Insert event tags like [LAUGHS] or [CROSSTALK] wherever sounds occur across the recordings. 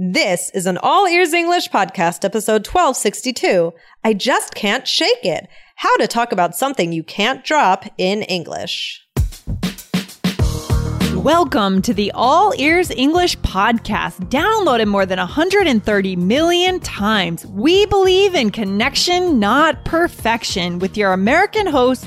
This is an All Ears English podcast, episode 1262. I just can't shake it. How to talk about something you can't drop in English. Welcome to the All Ears English podcast, downloaded more than 130 million times. We believe in connection, not perfection, with your American host,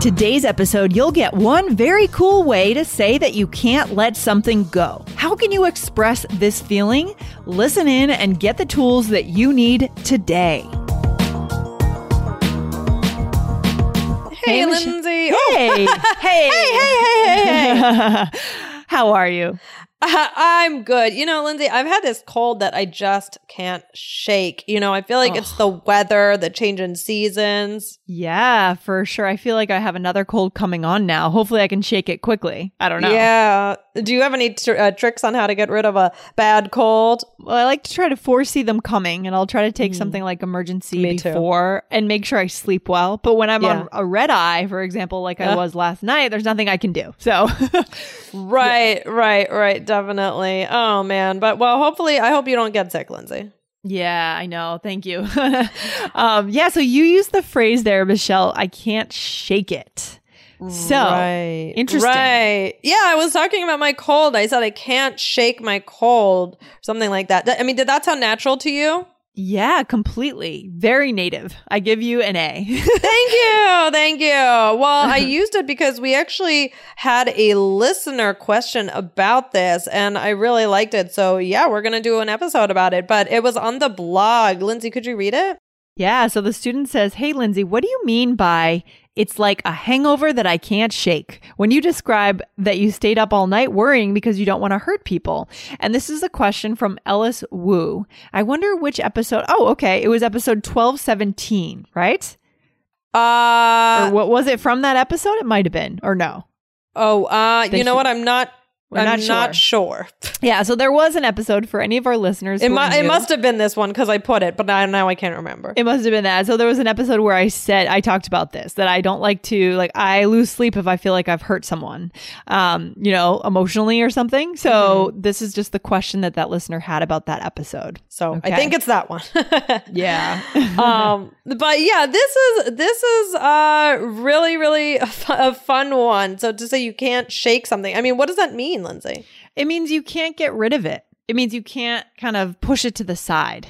Today's episode, you'll get one very cool way to say that you can't let something go. How can you express this feeling? Listen in and get the tools that you need today. Hey, Mich- Lindsay. Oh. [LAUGHS] Hey, hey, hey, hey, hey, hey, hey. [LAUGHS] How are you? [LAUGHS] I'm good. You know, Lindsay, I've had this cold that I just can't shake. You know, I feel like it's the weather, the change in seasons. Yeah, for sure. I feel like I have another cold coming on now. Hopefully, I can shake it quickly. I don't know. Yeah. Do you have any tr- uh, tricks on how to get rid of a bad cold? Well, I like to try to foresee them coming, and I'll try to take something like Emergen-C Mm. Me too. before and make sure I sleep well. But when I'm Yeah. on a red eye, for example, like I Uh. was last night, there's nothing I can do. So, [LAUGHS] Right, right, right. Definitely. Oh, man. But well, hopefully, I hope you don't get sick, Lindsay. yeah, I know. Thank you. [LAUGHS] um, yeah, so you used the phrase there, Michelle. I can't shake it. So right. interesting. Right. Yeah, I was talking about my cold. I said I can't shake my cold, something like that. I mean, did that sound natural to you? yeah, completely, very native. I give you an A. [LAUGHS] Thank you. Thank you. Well, I [LAUGHS] used it because we actually had a listener question about this and I really liked it. So, yeah, we're going to do an episode about it, but it was on the blog. Lindsay, could you read it? Yeah. So the student says, Hey, Lindsay, what do you mean by it's like a hangover that I can't shake? When you describe that you stayed up all night worrying because you don't want to hurt people. And this is a question from Ellis Wu. I wonder which episode. Oh, okay. It was episode 1217, right? Uh, or what was it from that episode? It might have been, or no. oh, uh, you know what? I'm not, We're I'm not not sure. Yeah. So there was an episode for any of our listeners. It, mu- it must have been this one because I put it, but now, now I can't remember. It must have been that. So there was an episode where I said I talked about this that I don't like to like I lose sleep if I feel like I've hurt someone, um, you know, emotionally or something. So this is just the question that that listener had about that episode. so Okay. I think it's that one. [LAUGHS] Yeah. um but yeah this is this is uh really really a, fu- a fun one so to say you can't shake something i mean what does that mean lindsay it means you can't get rid of it. It means you can't kind of push it to the side.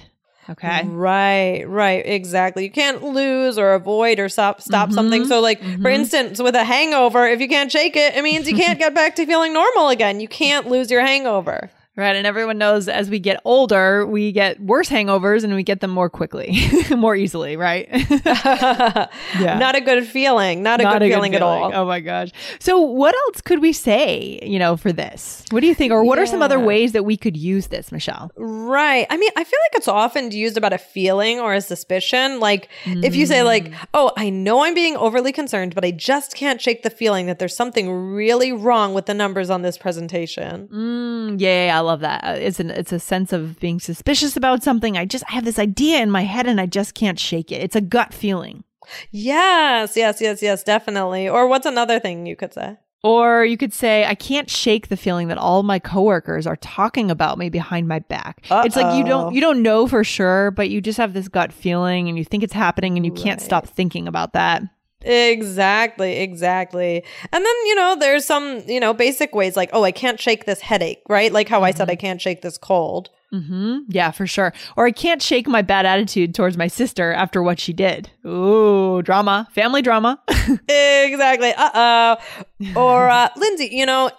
Okay. right right exactly you can't lose or avoid or stop stop mm-hmm, something so like for mm-hmm. instance with a hangover if you can't shake it it means you can't [LAUGHS] get back to feeling normal again you can't lose your hangover Right. And everyone knows as we get older, we get worse hangovers and we get them more quickly, [LAUGHS] more easily. Right. [LAUGHS] Yeah. not a good feeling not a Not good feeling at all Oh my gosh. So what else could we say, you know, for this? What do you think? Or what are some other ways that we could use this, Michelle? Right. I mean, I feel like it's often used about a feeling or a suspicion. Like if you say like, "Oh, I know I'm being overly concerned, but I just can't shake the feeling that there's something really wrong with the numbers on this presentation." Mm, yeah, yeah, I love that. Uh, It's an it's a sense of being suspicious about something. I just I have this idea in my head and I just can't shake it. It's a gut feeling. Yes, yes, yes, yes, definitely. Or what's another thing you could say? Or you could say, I can't shake the feeling that all my coworkers are talking about me behind my back. It's like you don't you don't know for sure, but you just have this gut feeling and you think it's happening and you can't stop thinking about that. Exactly, exactly. And then, you know, there's some, you know, basic ways like, "Oh, I can't shake this headache," right? Like how I said I can't shake this cold. hmm Yeah, for sure. Or I can't shake my bad attitude towards my sister after what she did. Ooh, drama, family drama. [LAUGHS] exactly. Uh oh. Or uh, Lindsay, you know,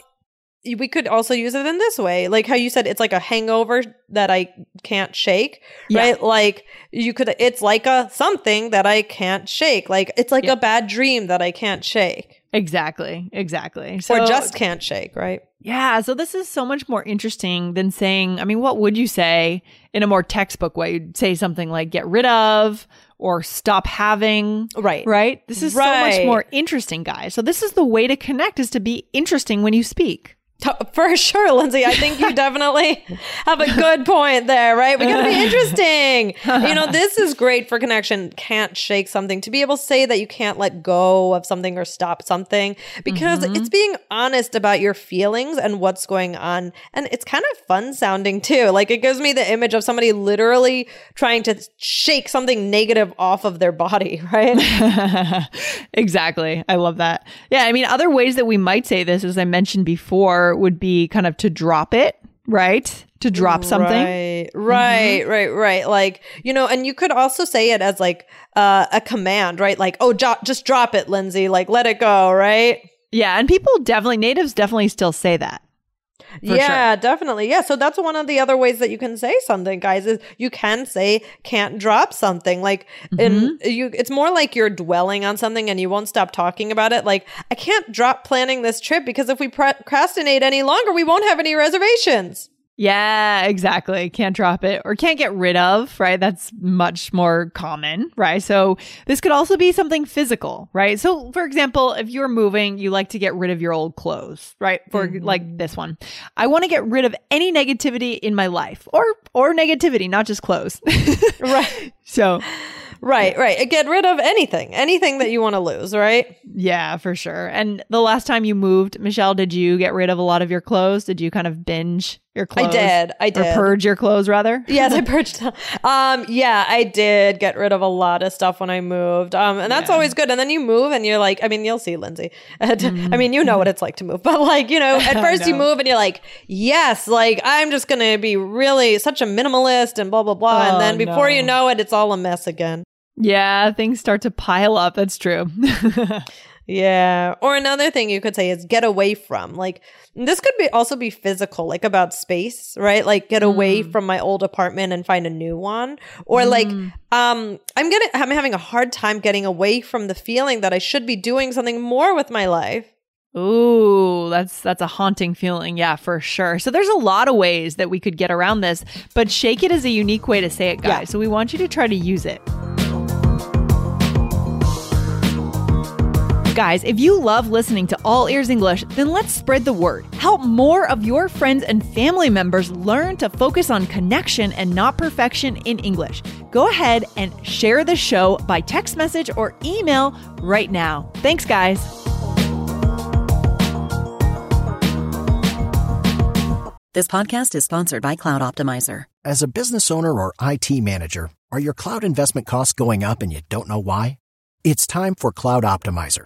we could also use it in this way, like how you said it's like a hangover that I can't shake, Yeah. right? Like you could, it's like a something that I can't shake. Like it's like Yeah. a bad dream that I can't shake. Exactly. Exactly. So, or just can't shake, right? Yeah. So this is so much more interesting than saying, I mean, what would you say in a more textbook way? You'd say something like get rid of or stop having. Right. Right. This is so much more interesting, guys. So this is the way to connect is to be interesting when you speak. For [LAUGHS] sure, Lindsay. I think you [LAUGHS] definitely have a good point there, right? We gotta be [LAUGHS] interesting. You know, this is great for connection. Can't shake something. To be able to say that you can't let go of something or stop something because mm-hmm. it's being honest about your feelings and what's going on. And it's kind of fun sounding too. Like it gives me the image of somebody literally trying to shake something negative off of their body, right? exactly. I love that. Yeah. I mean, other ways that we might say this, as I mentioned before, would be kind of to drop it, right? To drop something. Right, right, right, right. Like, you know, and you could also say it as like uh, a command, right? Like, oh, jo- just drop it, Lindsay. Like, let it go, right? Yeah. And people definitely, natives definitely still say that. Yeah, definitely. Yeah. So that's one of the other ways that you can say something, guys, is you can say can't drop something. Like and mm-hmm. you it's more like you're dwelling on something and you won't stop talking about it. Like, I can't drop planning this trip because if we procrastinate any longer, we won't have any reservations. Yeah, exactly. Can't drop it or can't get rid of, right? That's much more common, right? So this could also be something physical, right? So for example, if you're moving, you like to get rid of your old clothes, right? For mm-hmm. like this one. I want to get rid of any negativity in my life or or negativity, not just clothes. [LAUGHS] Right. so, Right, right. Get rid of anything, anything that you want to lose, right? yeah, for sure. And the last time you moved, Michelle, did you get rid of a lot of your clothes? Did you kind of binge your clothes? I did. I Or did. purge your clothes rather? yes, I [LAUGHS] purged. Um, yeah, I did get rid of a lot of stuff when I moved. Um, and that's Yeah. always good. And then you move and you're like, I mean, you'll see, Lindsay. [LAUGHS] I mean, you know what it's like to move, [LAUGHS] but like, you know, at first you move and you're like, yes, like I'm just gonna be really such a minimalist and blah blah blah. Oh, and then before you know it, it's all a mess again. Yeah, things start to pile up. That's true. Yeah. Or another thing you could say is get away from. Like this could be also be physical, like about space, right? Like get away from my old apartment and find a new one. Or like um I'm gonna I'm having a hard time getting away from the feeling that I should be doing something more with my life. Ooh, that's that's a haunting feeling. Yeah, for sure. So there's a lot of ways that we could get around this, but shake it is a unique way to say it, guys. Yeah. So we want you to try to use it. Guys, if you love listening to All Ears English, then let's spread the word. Help more of your friends and family members learn to focus on connection and not perfection in English. Go ahead and share the show by text message or email right now. Thanks, guys. This podcast is sponsored by Cloud Optimizer. As a business owner or IT manager, are your cloud investment costs going up and you don't know why? It's time for Cloud Optimizer.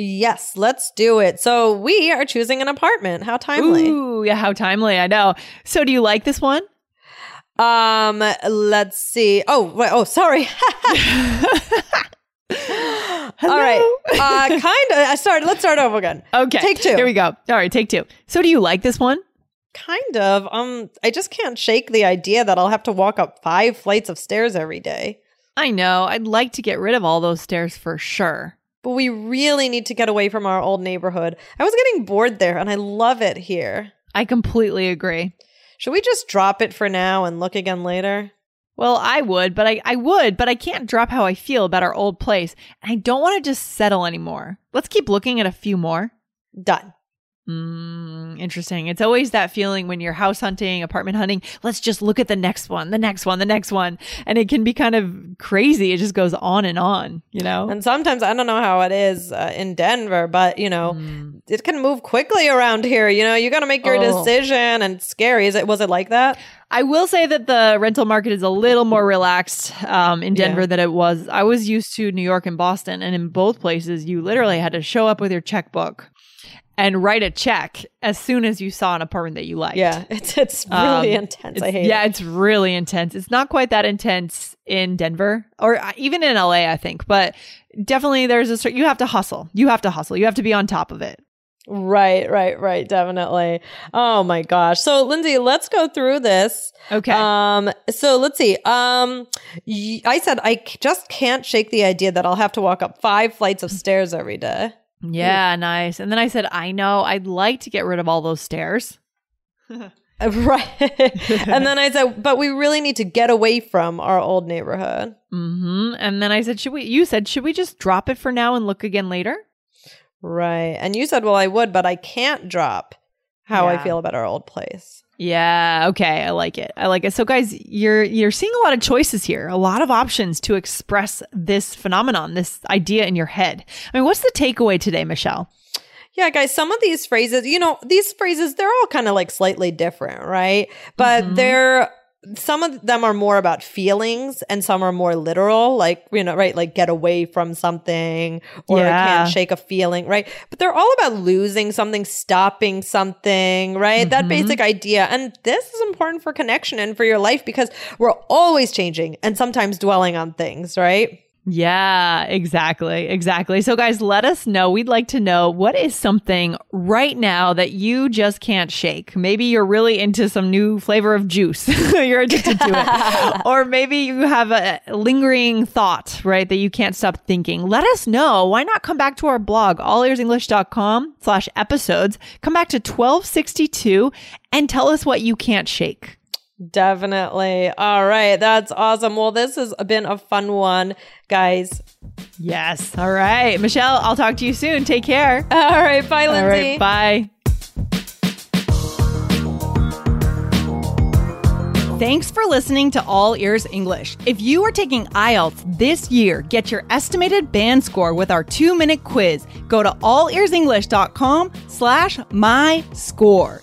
Yes, let's do it. So we are choosing an apartment. How timely. Ooh, yeah, how timely. I know. So, do you like this one? Um, let's see. Oh, wait, oh, sorry. [LAUGHS] All right. Uh, kind of. I started. Let's start over again. Okay. Take two. Here we go. All right, take two. So, do you like this one? Kind of. Um, I just can't shake the idea that I'll have to walk up five flights of stairs every day. I know. I'd like to get rid of all those stairs for sure. But we really need to get away from our old neighborhood. I was getting bored there, and I love it here. I completely agree. Should we just drop it for now and look again later? Well, I would, but I, I would, but I can't drop how I feel about our old place. And I don't want to just settle anymore. Let's keep looking at a few more. Done. Mm, interesting. It's always that feeling when you're house hunting, apartment hunting. Let's just look at the next one, the next one, the next one. And it can be kind of crazy. It just goes on and on, you know? And sometimes I don't know how it is uh, in Denver, but you know, mm. it can move quickly around here. You know, you got to make your oh. decision and scary. Is it, was it like that? I will say that the rental market is a little more relaxed um, in Denver yeah. than it was. I was used to New York and Boston, and in both places, you literally had to show up with your checkbook and write a check as soon as you saw an apartment that you liked. Yeah, [LAUGHS] it's it's really um, intense. It's, I hate yeah, it. it's really intense. It's not quite that intense in Denver or uh, even in LA, I think, but definitely there's a you have to hustle. You have to hustle. You have to be on top of it. Right, right, right. Definitely. Oh my gosh. So, Lindsay, let's go through this. Okay. Um. So let's see. Um. Y- I said I just can't shake the idea that I'll have to walk up five flights of stairs every day. Yeah, nice. And then I said, I know, I'd like to get rid of all those stairs. [LAUGHS] right. [LAUGHS] and then I said, but we really need to get away from our old neighborhood. Mm-hmm. And then I said, should we, you said, should we just drop it for now and look again later? Right. And you said, well, I would, but I can't drop how yeah. I feel about our old place. Yeah, okay, I like it. I like it. So guys, you're you're seeing a lot of choices here, a lot of options to express this phenomenon, this idea in your head. I mean, what's the takeaway today, Michelle? Yeah, guys, some of these phrases, you know, these phrases, they're all kind of like slightly different, right? But mm-hmm. they're some of them are more about feelings and some are more literal like you know right like get away from something or yeah. can't shake a feeling right but they're all about losing something stopping something right mm-hmm. that basic idea and this is important for connection and for your life because we're always changing and sometimes dwelling on things right yeah, exactly. Exactly. So, guys, let us know. We'd like to know what is something right now that you just can't shake. Maybe you're really into some new flavor of juice. [LAUGHS] you're addicted to it. [LAUGHS] or maybe you have a lingering thought, right, that you can't stop thinking. Let us know. Why not come back to our blog, allearsenglish.com slash episodes. Come back to 1262 and tell us what you can't shake. Definitely. All right. That's awesome. Well, this has been a fun one, guys. Yes. All right. Michelle, I'll talk to you soon. Take care. All right. Bye, Lindsay. All right, bye. Thanks for listening to All Ears English. If you are taking IELTS this year, get your estimated band score with our two-minute quiz. Go to allearsenglish.com slash my score.